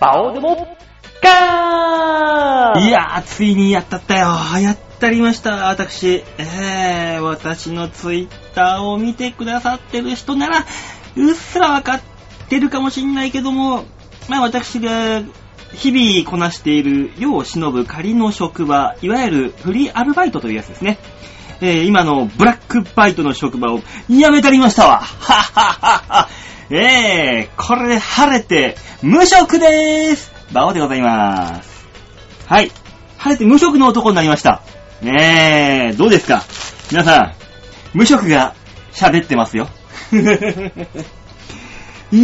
バオでも、ガーいやー、ついにやったったよ。やったりました、私。えー、私のツイッターを見てくださってる人なら、うっすらわかってるかもしんないけども、まあ私が日々こなしている世を忍ぶ仮の職場、いわゆるフリーアルバイトというやつですね。えー、今のブラックバイトの職場を辞めたりましたわ。はっはっはっは。えー、これで晴れて無職でーす。バオでございまーす。はい。晴れて無職の男になりました。ねえ、どうですか？皆さん、無職が喋ってますよ。い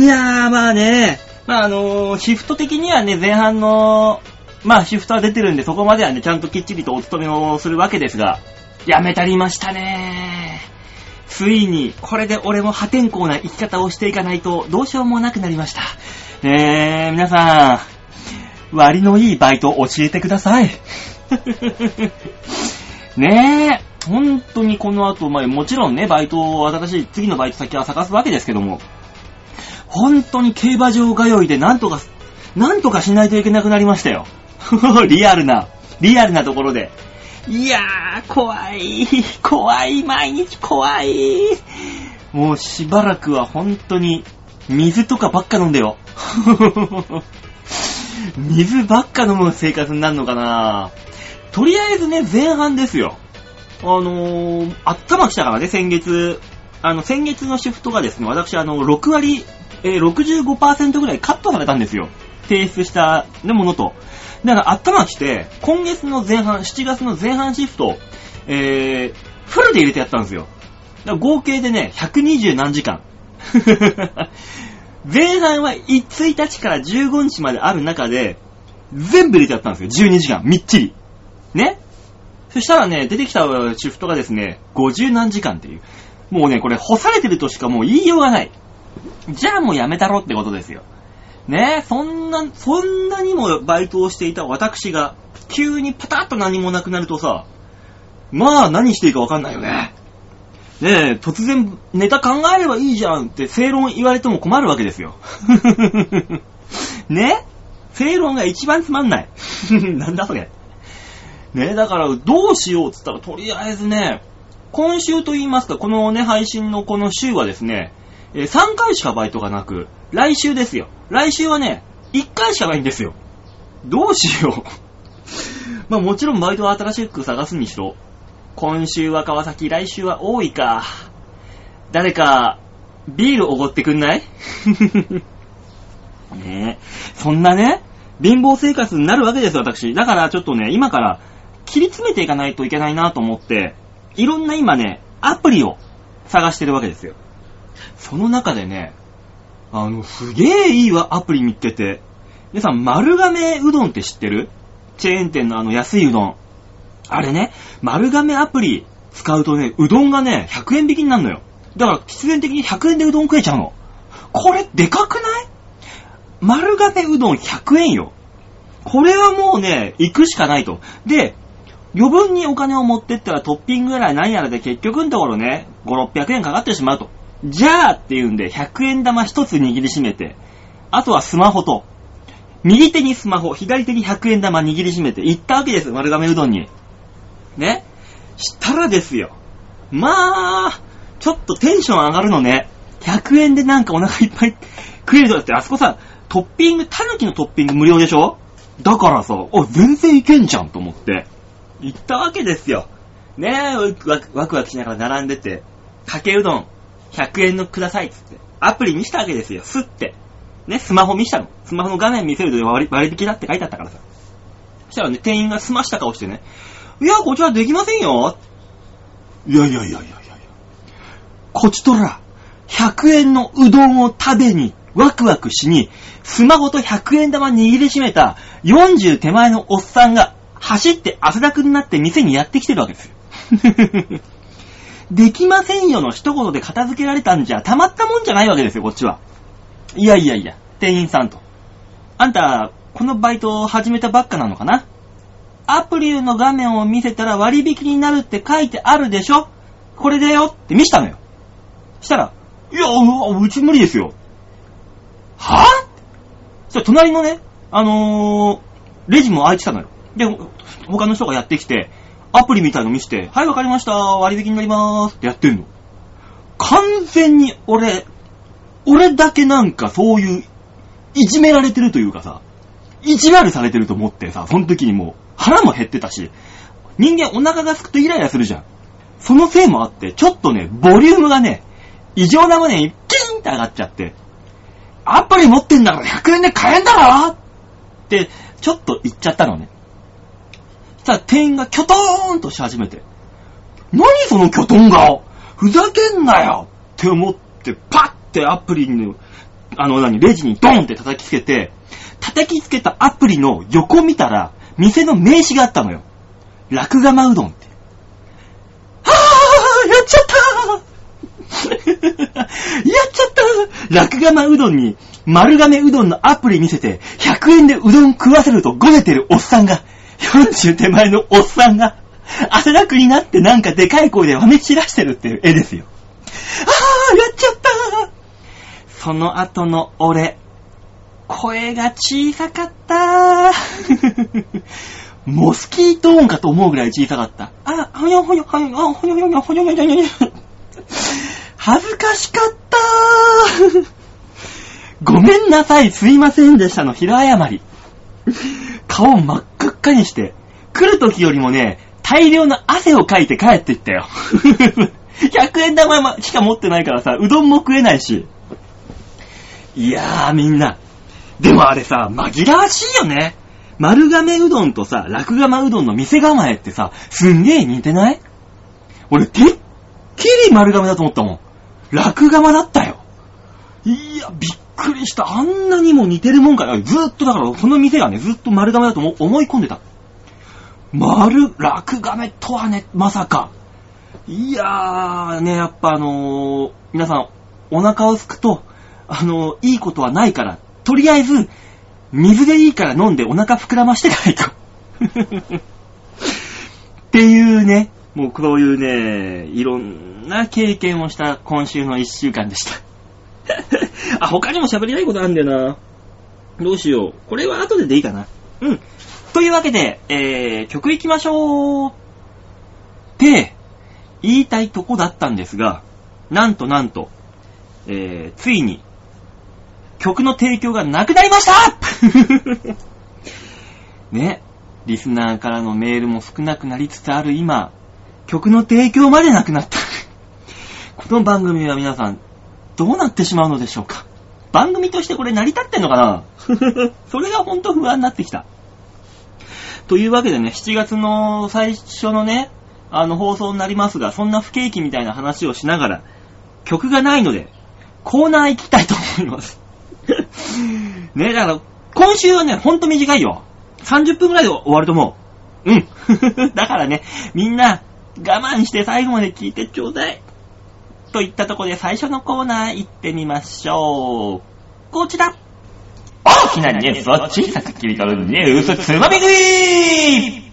やー、まあね、まああのーシフト的にはね、前半の、まあシフトは出てるんで、そこまではね、ちゃんときっちりとお勤めをするわけですが、やめたりましたねーついに、これで俺も破天荒な生き方をしていかないと、どうしようもなくなりました。ねえ、皆さん、割のいいバイト教えてください。ねえ、本当にこの後、まあもちろんね、バイトを、新しい次のバイト先は探すわけですけども、本当に競馬場通いでなんとか、なんとかしないといけなくなりましたよ。リアルな、リアルなところで。いやー、怖い、怖い、毎日怖い。もうしばらくは本当に、水とかばっか飲んでよ。水ばっか飲む生活になるのかなとりあえずね、前半ですよ。あのー、頭来たからね、先月。あの、先月のシフトがですね、私、あの、6割、えー65%ぐらいカットされたんですよ。提出した、ね、ものと。だから、頭来て、今月の前半、7月の前半シフト、えー、フルで入れてやったんですよ。だから合計でね、120何時間。前半は1日から15日まである中で、全部入れてやったんですよ。12時間。みっちり。ねそしたらね、出てきたシフトがですね、50何時間っていう。もうね、これ干されてるとしかもう言いようがない。じゃあもうやめたろってことですよ。ねそんな、そんなにもバイトをしていた私が、急にパタッと何もなくなるとさ、まあ何していいかわかんないよね。ねえ、突然ネタ考えればいいじゃんって正論言われても困るわけですよ。ね正論が一番つまんない。なんだそれ。ねえだからどうしようっつったらとりあえずね、今週と言いますか、このね、配信のこの週はですね、えー3回しかバイトがなく、来週ですよ。来週はね、1回しかないんですよ。どうしよう。まあもちろんバイトは新しく探すにしろ、今週は川崎、来週は大井か。誰か、ビールおごってくんない？ねえ。そんなね、貧乏生活になるわけですよ、私。だからちょっとね、今から切り詰めていかないといけないなと思って、いろんな今ね、アプリを探してるわけですよ。その中でね、あの、すげえいいわ、アプリ見つけて。皆さん、丸亀うどんって知ってる？チェーン店のあの安いうどん。あれね、丸亀アプリ使うとね、うどんがね、100円引きになるのよ。だから必然的に100円でうどん食えちゃうの。これでかくない？丸亀うどん100円よ。これはもうね、行くしかないと。で、余分にお金を持ってったらトッピングぐらい何やらで結局のところね、5、600円かかってしまうと。じゃあっていうんで、100円玉一つ握りしめて、あとはスマホと、右手にスマホ、左手に100円玉握りしめて行ったわけです、丸亀うどんに。ね？したらですよ。まあ、ちょっとテンション上がるのね。100円でなんかお腹いっぱい食えるとだって、あそこさ、トッピング、タヌキのトッピング無料でしょ？だからさ、お、全然いけんじゃんと思って、行ったわけですよ。ねえ、ワクワクワクワクしながら並んでて、かけうどん、100円のくださいっつって、アプリ見したわけですよ、すって。ね、スマホ見したの。スマホの画面見せると割割引だって書いてあったからさ。そしたらね、店員が済ました顔してね、いや、こちらできませんよ。いやいやいやいやいやいや。こちとら、100円のうどんを食べに、ワクワクしに、スマホと100円玉握りしめた40手前のおっさんが走って汗だくになって店にやってきてるわけですよ。できませんよの一言で片付けられたんじゃたまったもんじゃないわけですよ、こっちは。いやいやいや、店員さんと。あんた、このバイトを始めたばっかなのかな？アプリの画面を見せたら割引になるって書いてあるでしょ？これだよって見したのよ。したら、いや、うち無理ですよ。はぁそし隣のね、あのー、レジも開いてたのよ。で、他の人がやってきて、アプリみたいの見せて、はい、わかりました。割引になりまーすってやってんの。完全に俺、俺だけなんかそういう、いじめられてるというかさ、意地悪されてると思ってさ、その時にもう腹も減ってたし、人間お腹が空くとイライラするじゃん。そのせいもあって、ちょっとね、ボリュームがね、異常な胸にキーンって上がっちゃって、アプリ持ってんだから100円で買えんだろって、ちょっと言っちゃったのね。したら店員がキョトーンとし始めて、何そのキョトン顔？ふざけんなよって思って、パッてアプリに、あの何、レジにドンって叩きつけて、叩きつけたアプリの横見たら、店の名刺があったのよ。楽釜うどんって。はぁやっちゃった やっちゃった楽釜うどんに丸亀うどんのアプリ見せて100円でうどん食わせるとごねてるおっさんが、40手前のおっさんが、汗だくになってなんかでかい声でわめ散らしてるっていう絵ですよ。あーやっちゃったその後の俺、声が小さかった モスキート音かと思うぐらい小さかった。あ、ほよほよ、ほよ、ほよほよ、ほよほよ、ほよ。恥ずかしかったごめんなさい、すいませんでしたの、平謝り。顔真っ赤っかにして、来る時よりもね、大量の汗をかいて帰っていったよ。100円玉しか持ってないからさ、うどんも食えないし。いやーみんな。でもあれさ、紛らわしいよね。丸亀うどんとさ、楽釜うどんの店構えってさ、すんげー似てない？俺、てっきり丸亀だと思ったもん。楽釜だったよ。いや、びっくりした。あんなにも似てるもんかよ。ずっとだから、その店がね、ずっと丸亀だと思い込んでた。丸、楽亀とはね、まさか。いやー、ね、やっぱあのー、皆さん、お腹をすくと、あのー、いいことはないから、とりあえず、水でいいから飲んでお腹膨らましてないと。っていうね、もうこういうね、いろんな経験をした今週の一週間でした。あ、他にも喋りたいことあるんだよな。どうしよう。これは後ででいいかな。うん。というわけで、えー、曲行きましょう。って、言いたいとこだったんですが、なんとなんと、えー、ついに、曲の提供がなくなりました ね、リスナーからのメールも少なくなりつつある今、曲の提供までなくなったこの番組は皆さん、どうなってしまうのでしょうか？番組としてこれ成り立ってんのかな？それがほんと不安になってきた。というわけでね、7月の最初のね、あの放送になりますが、そんな不景気みたいな話をしながら、曲がないので、コーナー行きたいと思います。ね、だから、今週はね、ほんと短いよ。30分くらいで終わると思う。うん。だからね、みんな、我慢して最後まで聞いてちょうだい。といったところで最初のコーナー行ってみましょう。こちら。大きなニュースを小さく切り取るニュースつまみ食い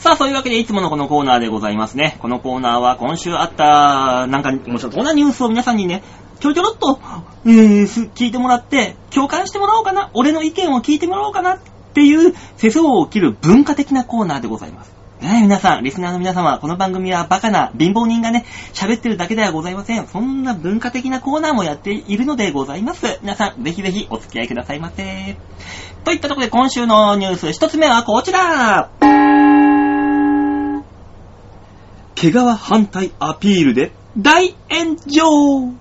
さあ、そういうわけでいつものこのコーナーでございますね。このコーナーは今週あった、なんか、もちろんこんなニュースを皆さんにね、ちょろちょろっと、えー、聞いてもらって、共感してもらおうかな、俺の意見を聞いてもらおうかなっていう世相を切る文化的なコーナーでございます。ね皆さん、リスナーの皆様、この番組はバカな貧乏人がね、喋ってるだけではございません。そんな文化的なコーナーもやっているのでございます。皆さん、ぜひぜひお付き合いくださいませ。といったところで今週のニュース一つ目はこちら毛皮反対アピールで大炎上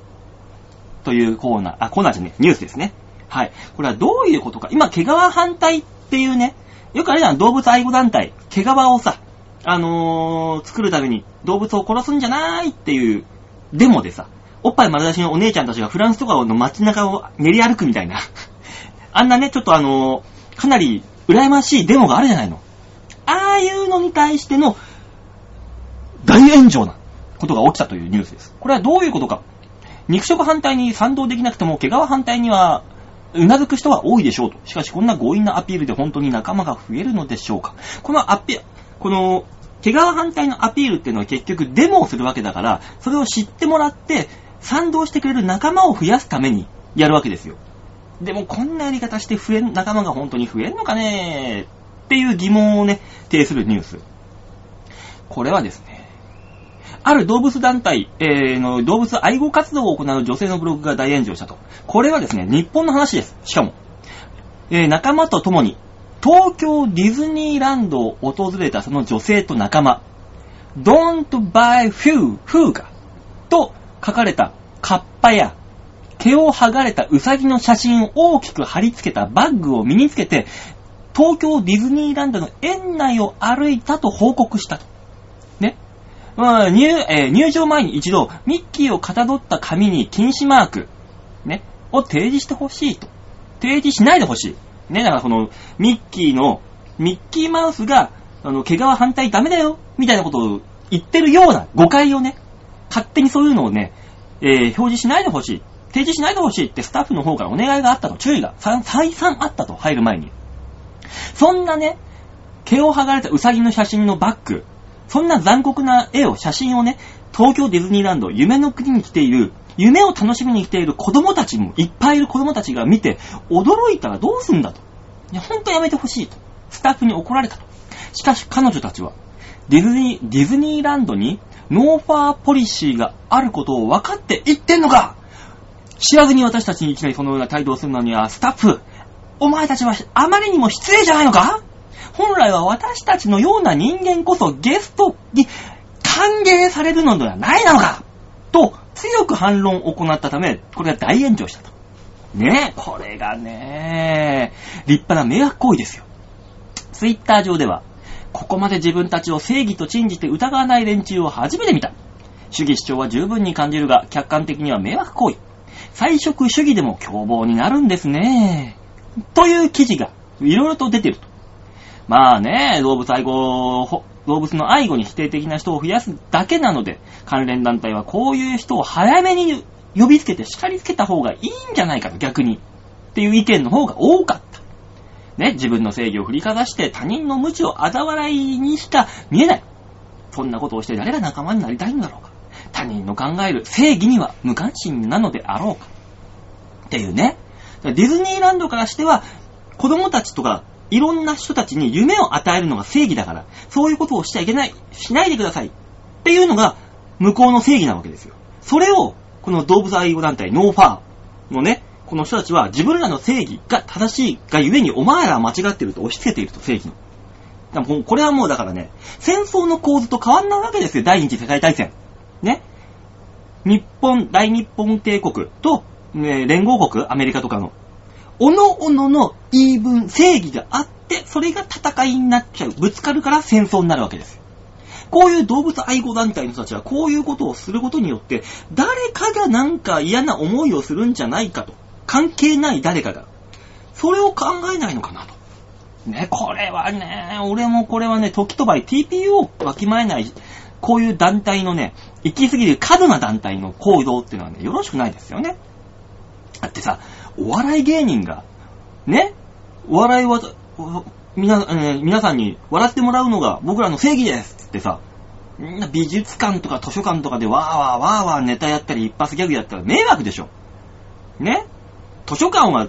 というコーナー、あ、コーナーじゃねニュースですね。はい。これはどういうことか。今、毛皮反対っていうね、よくあれだな動物愛護団体、毛皮をさ、あのー、作るために動物を殺すんじゃないっていうデモでさ、おっぱい丸出しのお姉ちゃんたちがフランスとかの街中を練り歩くみたいな、あんなね、ちょっとあのー、かなり羨ましいデモがあるじゃないの。ああいうのに対しての大炎上なことが起きたというニュースです。これはどういうことか。肉食反対に賛同できなくても、毛皮反対には、うなずく人は多いでしょうと。しかし、こんな強引なアピールで本当に仲間が増えるのでしょうか。このアピ、この、毛皮反対のアピールっていうのは結局デモをするわけだから、それを知ってもらって、賛同してくれる仲間を増やすためにやるわけですよ。でもこんなやり方して増えん、仲間が本当に増えんのかねっていう疑問をね、呈するニュース。これはですね、ある動物団体、えーの動物愛護活動を行う女性のブログが大炎上したと。これはですね、日本の話です。しかも、えー仲間と共に、東京ディズニーランドを訪れたその女性と仲間、Don't buy few, フーガと書かれたカッパや毛を剥がれたウサギの写真を大きく貼り付けたバッグを身につけて、東京ディズニーランドの園内を歩いたと報告したと。入えー入場前に一度、ミッキーをかたどった紙に禁止マーク、ね、を提示してほしいと。提示しないでほしい。ね、だからこの、ミッキーの、ミッキーマウスが、あの、毛皮反対ダメだよ、みたいなことを言ってるような誤解をね、勝手にそういうのをね、えー表示しないでほしい。提示しないでほしいってスタッフの方からお願いがあったと、注意が再三あったと、入る前に。そんなね、毛を剥がれたウサギの写真のバッグ、そんな残酷な絵を、写真をね、東京ディズニーランド、夢の国に来ている、夢を楽しみに来ている子供たちも、いっぱいいる子供たちが見て、驚いたらどうすんだと。いや、ほんとやめてほしいと。スタッフに怒られたと。しかし彼女たちは、ディズニー、ディズニーランドにノーファーポリシーがあることを分かって言ってんのか知らずに私たちにいきなりそのような態度をするのには、スタッフ、お前たちはあまりにも失礼じゃないのか本来は私たちのような人間こそゲストに歓迎されるのではないなのかと強く反論を行ったため、これが大炎上したと。ねえ、これがねえ、立派な迷惑行為ですよ。ツイッター上では、ここまで自分たちを正義と信じて疑わない連中を初めて見た。主義主張は十分に感じるが、客観的には迷惑行為。菜食主義でも凶暴になるんですね。という記事が、いろいろと出てると。まあね、動物愛護、動物の愛護に否定的な人を増やすだけなので、関連団体はこういう人を早めに呼びつけて叱りつけた方がいいんじゃないかと、逆に。っていう意見の方が多かった。ね、自分の正義を振りかざして他人の無知を嘲笑いにしか見えない。そんなことをして誰が仲間になりたいんだろうか。他人の考える正義には無関心なのであろうか。っていうね。ディズニーランドからしては、子供たちとか、いろんな人たちに夢を与えるのが正義だから、そういうことをしちゃいけない、しないでください。っていうのが、向こうの正義なわけですよ。それを、この動物愛護団体、ノーファーのね、この人たちは自分らの正義が正しいがゆえにお前らは間違ってると押し付けていると、正義の。だからもうこれはもうだからね、戦争の構図と変わんないわけですよ、第二次世界大戦。ね。日本、大日本帝国と、ね、連合国、アメリカとかの、おのおのの言い分、正義があって、それが戦いになっちゃう。ぶつかるから戦争になるわけです。こういう動物愛護団体の人たちはこういうことをすることによって、誰かがなんか嫌な思いをするんじゃないかと。関係ない誰かが。それを考えないのかなと。ね、これはね、俺もこれはね、時と場合 TPO をわきまえない、こういう団体のね、行き過ぎる過度な団体の行動っていうのはね、よろしくないですよね。だってさ、お笑い芸人が、ね、お笑いは、おみな、えー皆さんに笑ってもらうのが僕らの正義ですってさ、みんな美術館とか図書館とかでわーわーわーわーネタやったり一発ギャグやったら迷惑でしょ。ね？図書館は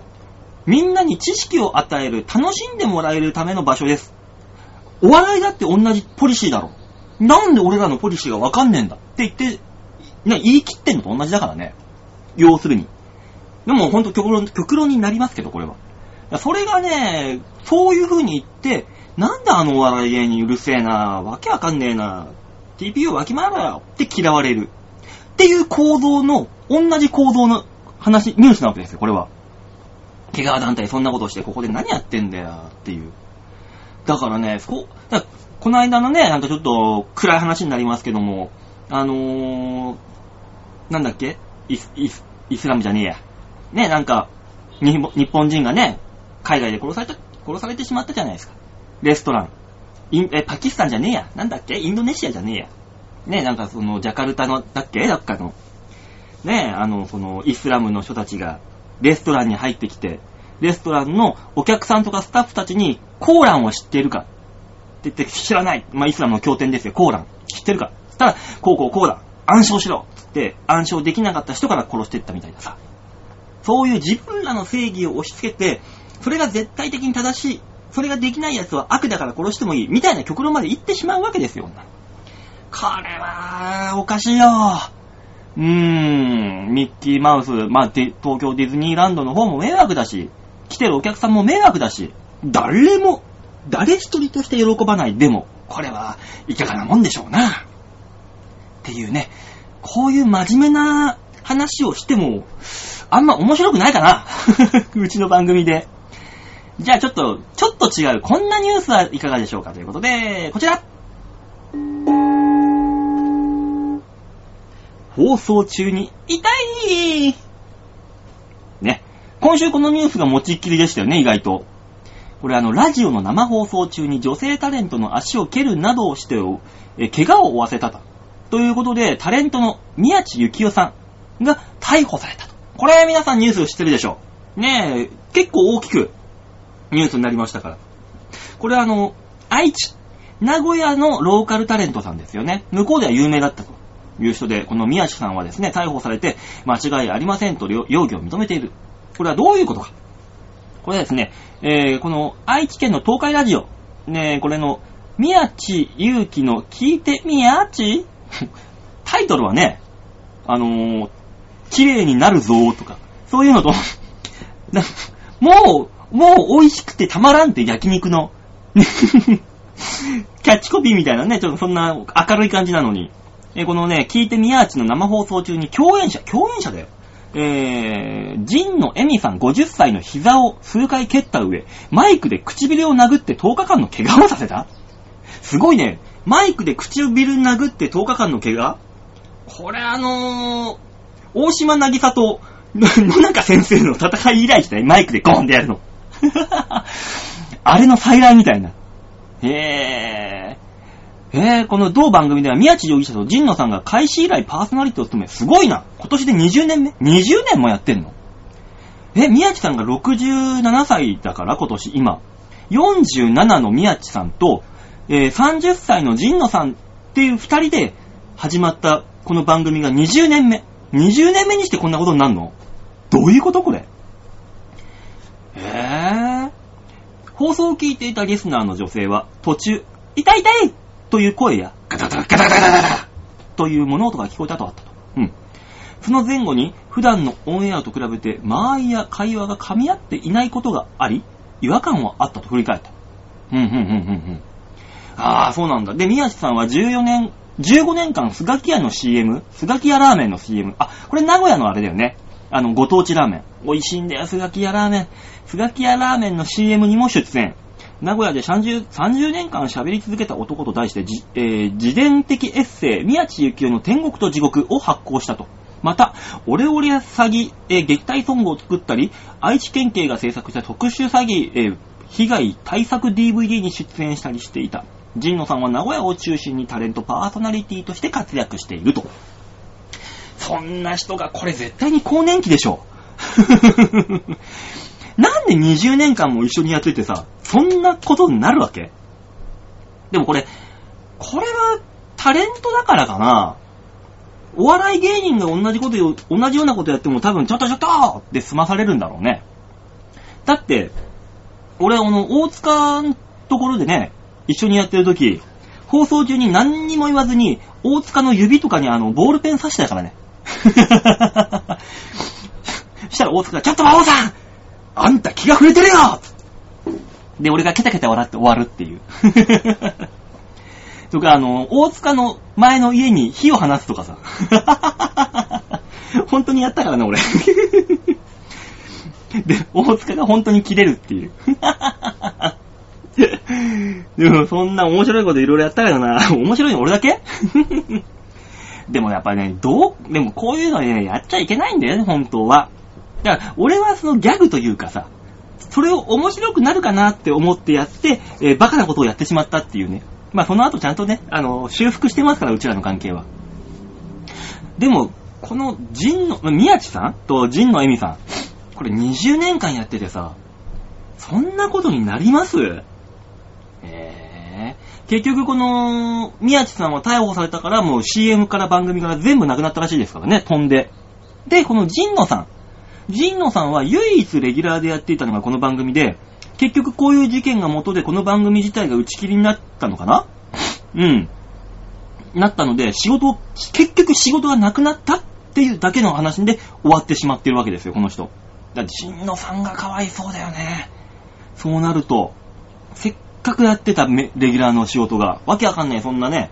みんなに知識を与える、楽しんでもらえるための場所です。お笑いだって同じポリシーだろ。なんで俺らのポリシーがわかんねえんだって言って、言い切ってんのと同じだからね。要するに。でもほんと極論、極論になりますけど、これは。それがね、そういう風に言って、なんであのお笑い芸人うるせえな、わけわかんねえな、TPO わきまえろよって嫌われる。っていう構造の、同じ構造の話、ニュースなわけですよ、これは。毛皮団体そんなことしてここで何やってんだよっていう。だからね、そこ、だこの間のね、なんかちょっと暗い話になりますけども、あのー、なんだっけ？イス、イス、イスラムじゃねえや。ね、なんか、日本人がね、海外で殺された、殺されてしまったじゃないですか。レストラン。インえ、パキスタンじゃねえや。なんだっけ？インドネシアじゃねえや。ね、なんかその、ジャカルタの、だっけ？どっかの。ね、あの、その、イスラムの人たちが、レストランに入ってきて、レストランのお客さんとかスタッフたちにコーランを知っているか。って言って、知らない。まあ、イスラムの経典ですよ、コーラン。知ってるかそしたら、こうこうこうだ。暗唱しろつって、暗唱できなかった人から殺していったみたいなさ。そういう自分らの正義を押し付けて、それが絶対的に正しい。それができない奴は悪だから殺してもいい。みたいな極論まで行ってしまうわけですよ。これは、おかしいよ。うーん、ミッキーマウス、まあ、東京ディズニーランドの方も迷惑だし、来てるお客さんも迷惑だし、誰も、誰一人として喜ばない。でも、これはいかがなもんでしょうな。っていうね、こういう真面目な話をしても、あんま面白くないかな。うちの番組で。じゃあちょっと、ちょっと違う、こんなニュースはいかがでしょうかということで、こちら放送中に痛いね。今週このニュースが持ちっきりでしたよね、意外と。これあの、ラジオの生放送中に女性タレントの足を蹴るなどをして、え、怪我を負わせたと。ということで、タレントの宮地幸代さんが逮捕された。これ皆さんニュース知ってるでしょ？ねえ、結構大きくニュースになりましたから。これあの、愛知、名古屋のローカルタレントさんですよね。向こうでは有名だったという人で、この宮地さんはですね、逮捕されて間違いありませんと容疑を認めている。これはどういうことか？これはですね、えー、この愛知県の東海ラジオ、ねえこれの、宮地祐希の聞いて宮地 タイトルはね、あのー、綺麗になるぞとか、そういうのと もう、もう美味しくてたまらんって焼肉の、キャッチコピーみたいなね、ちょっとそんな明るい感じなのに、えこのね、聞いて宮地の生放送中に共演者、共演者だよ。えー、ジンのエミさん50歳の膝を数回蹴った上、マイクで唇を殴って10日間の怪我をさせた？すごいね。マイクで唇殴って10日間の怪我？これあのー、大島渚と野中先生の戦い以来じゃないマイクでゴーンってやるの。あれの再来みたいな。へー。えー、この同番組では宮地容疑者と神野さんが開始以来パーソナリティを務め、すごいな。今年で20年目 ?20 年もやってんの？え、宮地さんが67歳だから今年今。47の宮地さんと、えー30歳の神野さんっていう二人で始まったこの番組が20年目。20年目にしてこんなことになるの？どういうことこれ？えー。放送を聞いていたリスナーの女性は途中、痛い痛いという声や、ガタガタガタガタガタタという物音が聞こえたとあったと。うん。その前後に普段のオンエアと比べて間合いや会話が噛み合っていないことがあり、違和感はあったと振り返った。うん、うん、うん、うん、うん。ああ、そうなんだ。で、宮地さんは14年、15年間、スガキ屋の CM、スガキ屋ラーメンの CM。あ、これ名古屋のあれだよね。あの、ご当地ラーメン。美味しいんだよ、スガキ屋ラーメン。スガキ屋ラーメンの CM にも出演。名古屋で30、30年間喋り続けた男と題して、じえー自伝的エッセイ、宮地幸雄の天国と地獄を発行したと。また、オレオレ詐欺、えー撃退ソングを作ったり、愛知県警が制作した特殊詐欺、えー被害対策 DVD に出演したりしていた。神野さんは名古屋を中心にタレントパーソナリティとして活躍していると。そんな人が、これ絶対に更年期でしょ。なんで20年間も一緒にやっててさ、そんなことになるわけ？でもこれ、これはタレントだからかなお笑い芸人が同じことよ、同じようなことやっても多分ちょっとちょっとって済まされるんだろうね。だって、俺あの、大塚のところでね、一緒にやってる時、放送中に何にも言わずに、大塚の指とかにあの、ボールペン刺してたからね。したら大塚が、ちょっと馬王さんあんた気が触れてるよで、俺がケタケタ笑って終わるっていう。とか、あの、大塚の前の家に火を放つとかさ。本当にやったからね、俺。で、大塚が本当に切れるっていう。でも、そんな面白いこといろいろやったからな。面白いの俺だけ？でもやっぱね、どう、でもこういうのね、やっちゃいけないんだよね、本当は。だから、俺はそのギャグというかさ、それを面白くなるかなって思ってやって、えーバカなことをやってしまったっていうね。まあその後ちゃんとね、あの、修復してますから、うちらの関係は。でも、この、ジンの、宮地さん？とジンのエミさん、これ20年間やっててさ、そんなことになります？えね。結局この、宮地さんは逮捕されたからもう CM から番組から全部なくなったらしいですからね、飛んで。で、この神野さん。神野さんは唯一レギュラーでやっていたのがこの番組で、結局こういう事件が元でこの番組自体が打ち切りになったのかな？うん。なったので、仕事を、結局仕事がなくなったっていうだけの話で終わってしまってるわけですよ、この人。だって、神野さんがかわいそうだよね。そうなると、せっくやってたレギュラーの仕事が、わけわかんない、そんなね、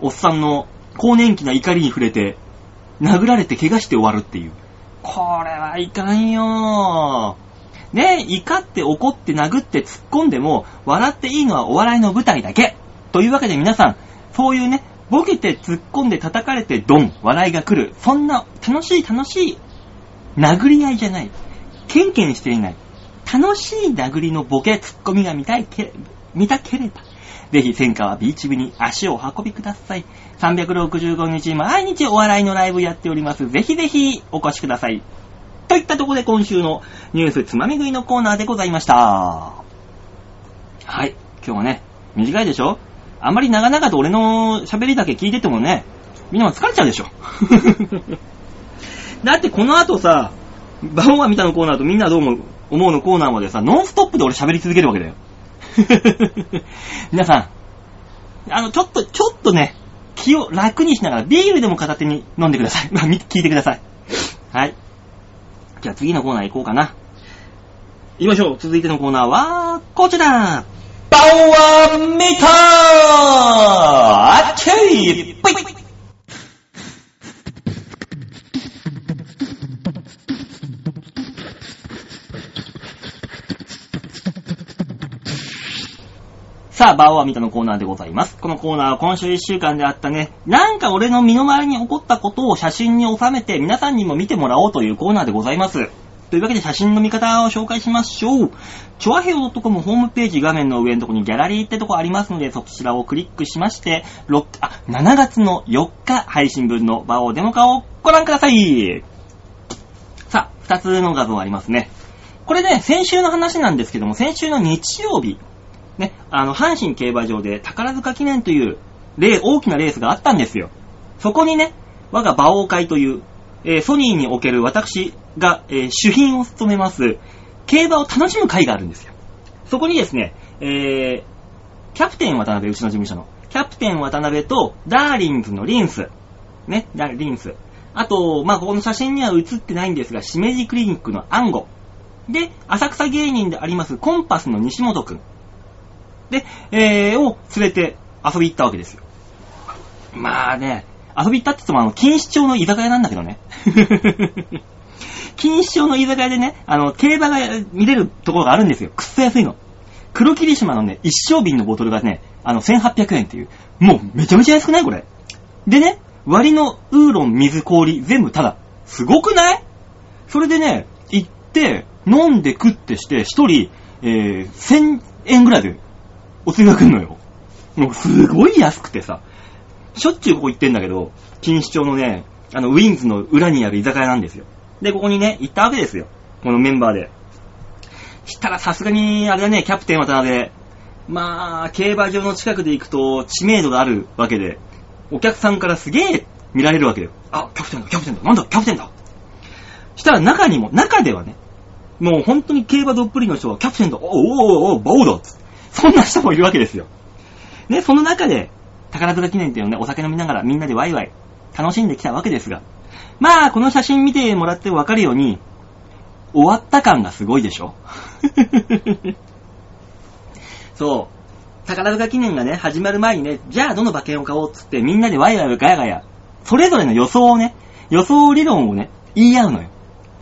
おっさんの更年期な怒りに触れて、殴られて怪我して終わるっていう。これはいかんよー。ね怒って怒って殴って突っ込んでも、笑っていいのはお笑いの舞台だけ。というわけで皆さん、そういうね、ボケて突っ込んで叩かれてドン、笑いが来る。そんな楽しい楽しい殴り合いじゃない。ケンケンしていない。楽しい殴りのボケ、突っ込みが見たい、見たければ、ぜひ、千川ビーチ部に足をお運びください。365日毎日お笑いのライブやっております。ぜひぜひお越しください。といったところで今週のニュースつまみ食いのコーナーでございました。はい。今日はね、短いでしょ？あんまり長々と俺の喋りだけ聞いててもね、みんなも疲れちゃうでしょ。だってこの後さ、バオンは見たのコーナーとみんなどう思う思うのコーナーまでさ、ノンストップで俺喋り続けるわけだよ。皆さん、あの、ちょっと、ちょっとね、気を楽にしながらビールでも片手に飲んでください。まあ、聞いてください。はい。じゃあ次のコーナー行こうかな。行きましょう。続いてのコーナーは、こちら。バオは見たあっちいぽいさあ、バオは見たのコーナーでございます。このコーナーは今週1週間であったね、なんか俺の身の回りに起こったことを写真に収めて皆さんにも見てもらおうというコーナーでございます。というわけで写真の見方を紹介しましょう。チョアヘオ .com ホームページ画面の上のところにギャラリーってとこありますので、そちらをクリックしまして、6あ、7月の4日配信分のバオデモ化をご覧ください。さあ、2つの画像ありますね。これね、先週の話なんですけども、先週の日曜日、ね、あの、阪神競馬場で宝塚記念という、例、大きなレースがあったんですよ。そこにね、我が馬王会という、えー、ソニーにおける私が、えー、主品を務めます、競馬を楽しむ会があるんですよ。そこにですね、えー、キャプテン渡辺、うちの事務所の、キャプテン渡辺と、ダーリンズのリンス、ね、ダリンス。あと、まあ、この写真には写ってないんですが、しめじクリニックのアンゴ。で、浅草芸人でありますコンパスの西本くん。で、えー、を連れて遊び行ったわけですよ。まあね、遊び行ったって言ってもあの、錦糸町の居酒屋なんだけどね。錦糸町の居酒屋でね、あの、競馬が見れるところがあるんですよ。くっそ安いの。黒霧島のね、一升瓶のボトルがね、あの、1800円っていう。もう、めちゃめちゃ安くない？これ。でね、割のウーロン、水、氷、全部ただ。すごくない？それでね、行って、飲んで食ってして、一人、えー、1000円ぐらいでお釣りが来んのよ。もうすごい安くてさ。しょっちゅうここ行ってんだけど、錦糸町のね、あの、ウィンズの裏にある居酒屋なんですよ。で、ここにね、行ったわけですよ。このメンバーで。したらさすがに、あれだね、キャプテン渡辺。まあ、競馬場の近くで行くと知名度があるわけで、お客さんからすげえ見られるわけよ。あ、キャプテンだ、キャプテンだ、なんだ、キャプテンだ。したら中にも、中ではね、もう本当に競馬どっぷりの人はキャプテンだ、おおおおバオだっつそんな人もいるわけですよ。ね、その中で、宝塚記念っていうのね、お酒飲みながらみんなでワイワイ楽しんできたわけですが、まあ、この写真見てもらってわかるように、終わった感がすごいでしょ そう。宝塚記念がね、始まる前にね、じゃあどの馬券を買おうっつってみんなでワイワイガヤガヤ、それぞれの予想をね、予想理論をね、言い合うのよ。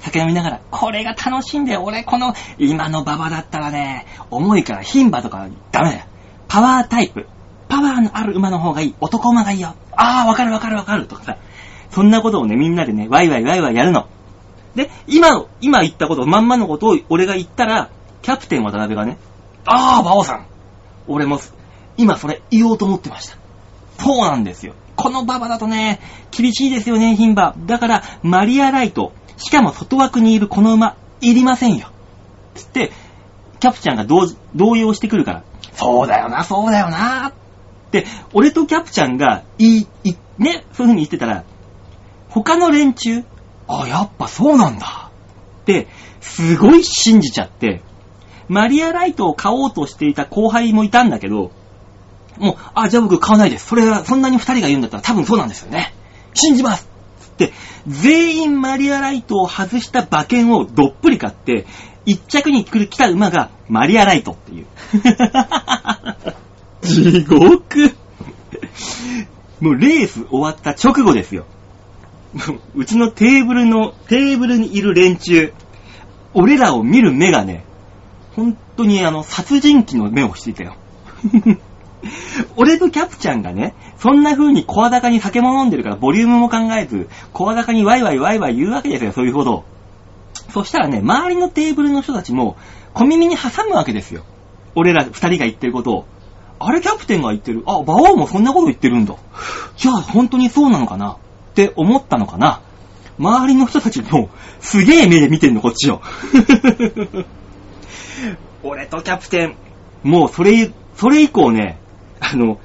酒飲みながら、これが楽しんだよ。俺、この、今の馬場だったらね、重いから牝馬とかダメだよ。パワータイプ。パワーのある馬の方がいい。男馬がいいよ。ああ、わかるわかるわかる。とかさ。そんなことをね、みんなでね、ワイワイワイワイやるの。で、今、今言ったこと、まんまのことを俺が言ったら、キャプテン渡辺がね、ああ、馬王さん。俺も、今それ言おうと思ってました。そうなんですよ。この馬場だとね、厳しいですよね、牝馬。だから、マリアライト、しかも外枠にいるこの馬、いりませんよ。つって、キャプチャンが動揺してくるから、そうだよな、そうだよな。って、俺とキャプちゃんが、いい、い、ね、そういう風に言ってたら、他の連中、あ、やっぱそうなんだ。って、すごい信じちゃって、マリアライトを買おうとしていた後輩もいたんだけど、もう、あ、じゃあ僕買わないです。それは、そんなに二人が言うんだったら多分そうなんですよね。信じますつって、全員マリアライトを外した馬券をどっぷり買って、一着に来る来た馬がマリアライトっていう。地獄もうレース終わった直後ですよ。うちのテーブルの、テーブルにいる連中、俺らを見る目がね、本当にあの、殺人鬼の目をしていたよ。俺とキャプちゃんがね、そんな風に声高に酒も飲んでるからボリュームも考えず、声高にワイワイワイワイ言うわけですよ、そういうことを。そしたらね、周りのテーブルの人たちも小耳に挟むわけですよ。俺ら二人が言ってることを。あれキャプテンが言ってる。あ、馬王もそんなこと言ってるんだ。じゃあ本当にそうなのかな？って思ったのかな？周りの人たちもすげえ目で見てんの、こっちを。俺とキャプテン、もうそれ、それ以降ね、あの、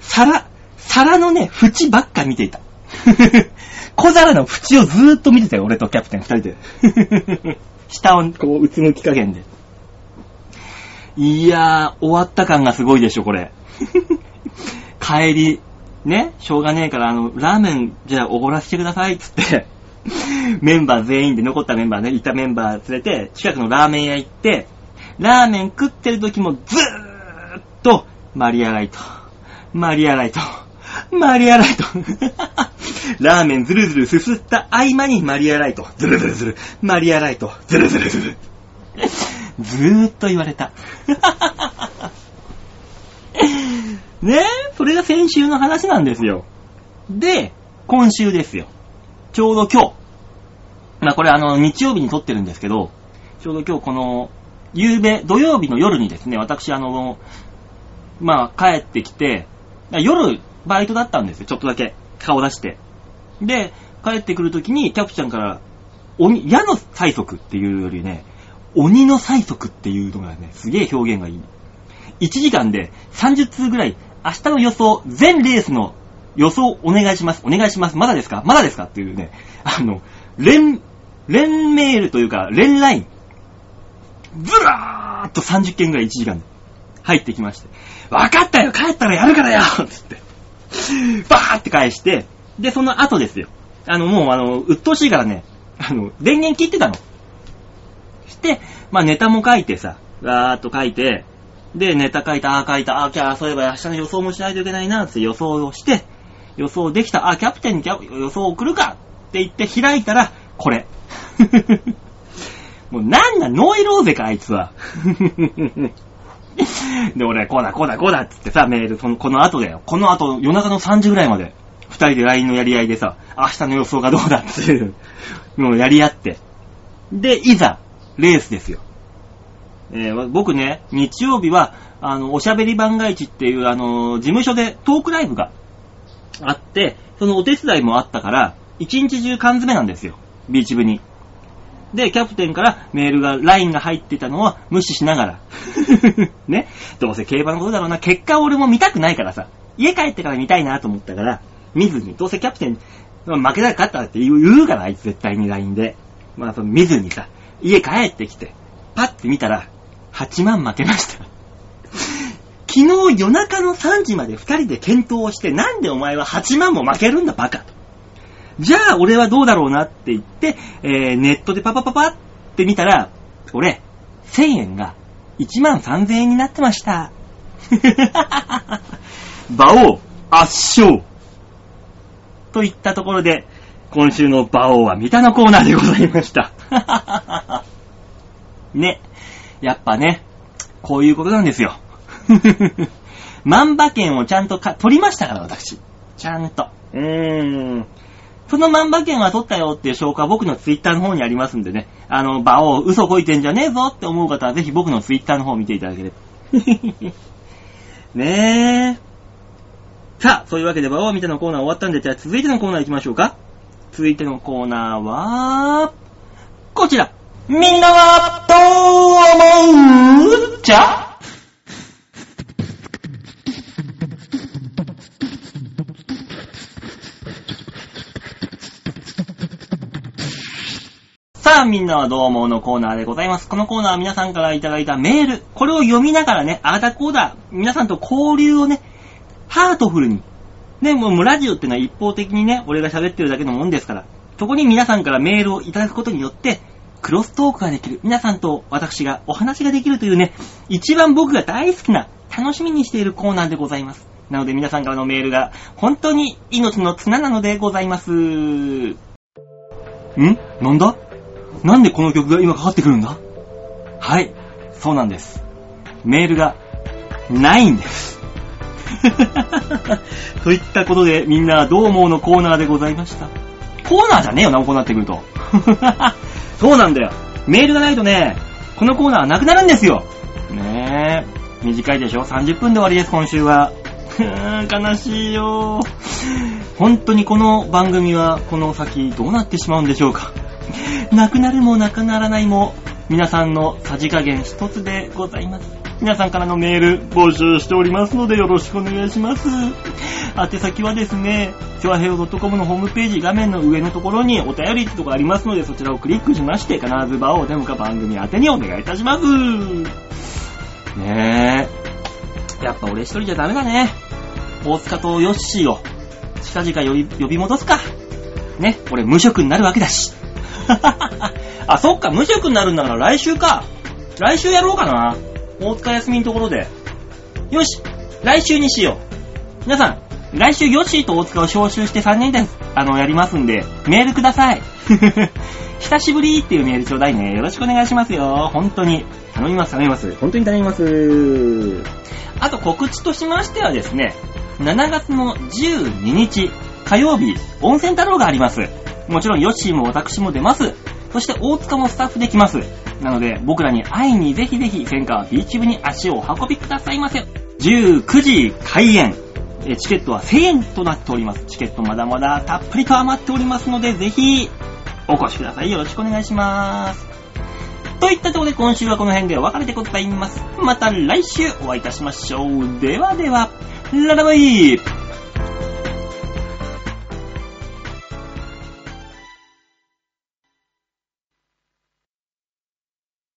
皿、皿のね、縁ばっか見ていた。小皿の縁をずーっと見てたよ、俺とキャプテン二人で。下をこう、うつむき加減で。いやー、終わった感がすごいでしょ、これ。帰り、ね、しょうがねえから、あの、ラーメン、じゃあおごらせてください、つって、メンバー全員で、残ったメンバーね、いたメンバー連れて、近くのラーメン屋行って、ラーメン食ってる時もずーっと、マリアライト、マリアライト、マリアライト。ラーメンずるずるすすった合間にマリアライト、ずるずるずる、マリアライト、ずるずるずる。ずーっと言われた。ねえ、それが先週の話なんですよ。で、今週ですよ。ちょうど今日。まあこれあの、日曜日に撮ってるんですけど、ちょうど今日この、夕べ、土曜日の夜にですね、私あの、まあ帰ってきて、夜、バイトだったんですよ、ちょっとだけ。顔出して。で、帰ってくるときに、キャプちゃんから、鬼、矢の催促っていうよりね、鬼の催促っていうのがね、すげえ表現がいい。1時間で30通ぐらい、明日の予想、全レースの予想お願いします。お願いします。まだですか？まだですか？っていうね、あの、連、連メールというか、連ライン。ずらーっと30件ぐらい1時間で入ってきまして。わかったよ帰ったらやるからよつって。バーって返して、で、その後ですよ。あの、もう、あの、鬱陶しいからね、あの、電源切ってたの。して、まあ、ネタも書いてさ、わーっと書いて、で、ネタ書いた、あー書いた、あー、じゃあ、そういえば明日の予想もしないといけないな、って予想をして、予想できた、あ、キャプテンに予想送るかって言って開いたら、これ。もうなんだ、ノイローゼか、あいつは。で、俺、こうだ、こうだ、こうだっつってさ、メール、その、この後だよ。この後、夜中の3時ぐらいまで、二人で LINE のやり合いでさ、明日の予想がどうだっていうのをやり合って。で、いざ、レースですよ。えー僕ね、日曜日は、あの、おしゃべり番外地っていう、あの、事務所でトークライブがあって、そのお手伝いもあったから、一日中缶詰なんですよ。ビーチ部に。で、キャプテンからメールが、LINE が入ってたのは無視しながら。ね。どうせ競馬のことだろうな。結果俺も見たくないからさ。家帰ってから見たいなと思ったから、見ずに。どうせキャプテン、負けたら勝ったって言うから、あいつ絶対に LINE で。まあ、その見ずにさ、家帰ってきて、パッて見たら、8万負けました。昨日夜中の3時まで2人で検討をして、なんでお前は8万も負けるんだバカ。じゃあ俺はどうだろうなって言って、えー、ネットでパパパパって見たら、俺、1000円が1万3000円になってました。馬王圧勝といったところで、今週の馬王は三田のコーナーでございました。ね。やっぱね、こういうことなんですよ。万馬券をちゃんとか取りましたから、私。ちゃんと。うーん。その万馬券は取ったよっていう証拠は僕のツイッターの方にありますんでね。あの、馬王嘘こいてんじゃねえぞって思う方はぜひ僕のツイッターの方を見ていただければ。ねえ。さあ、そういうわけで馬王みたいなコーナー終わったんで、じゃあ続いてのコーナー行きましょうか。続いてのコーナーは、こちら。みんなはどう思う？じゃさあ、みんなはどうものコーナーでございます。このコーナーは皆さんからいただいたメール、これを読みながらね、あーだこーだ、皆さんと交流をね、ハートフルに。ね、もうもうラジオってのは一方的にね、俺が喋ってるだけのもんですから、そこに皆さんからメールをいただくことによって、クロストークができる。皆さんと私がお話ができるというね、一番僕が大好きな、楽しみにしているコーナーでございます。なので皆さんからのメールが本当に命の綱なのでございます。ん？なんだ？なんでこの曲が今かかってくるんだ？はい、そうなんです。メールがないんです。といったことでみんなどう思うのコーナーでございました？コーナーじゃねえよな、こうなってくると。そうなんだよ。メールがないとね、このコーナーはなくなるんですよ。ねえ。短いでしょ ?30 分で終わりです、今週は。ふーん、悲しいよ。本当にこの番組はこの先どうなってしまうんでしょうか？なくなるもなくならないも、皆さんのさじ加減一つでございます。皆さんからのメール募集しておりますのでよろしくお願いします。宛先はですね、チョアヘオ .com のホームページ画面の上のところにお便りってとこありますのでそちらをクリックしまして必ず場をデモか番組宛てにお願いいたします。ねえ。やっぱ俺一人じゃダメだね。大塚とヨッシーを近々呼び戻すか。ね、俺無職になるわけだし。あ、そっか、無職になるんだから来週か。来週やろうかな。大塚休みのところで。よし、来週にしよう。皆さん、来週ヨッシーと大塚を招集して3人で、あの、やりますんで、メールください。久しぶりっていうメールちょうだいね。よろしくお願いしますよ。本当に。頼みます、頼みます。本当に頼みます。あと告知としましてはですね、7月の12日火曜日、温泉太郎があります。もちろんヨッシーも私も出ます。そして大塚もスタッフで来ます。なので僕らに会いにぜひぜひ千川ビーチ部に足をお運びくださいませ。19時開演。チケットは1000円となっております。チケットまだまだたっぷりと余っておりますので、ぜひお越しください。よろしくお願いします。といったところで今週はこの辺でお別れでございます。また来週お会いいたしましょう。ではでは、ララバイ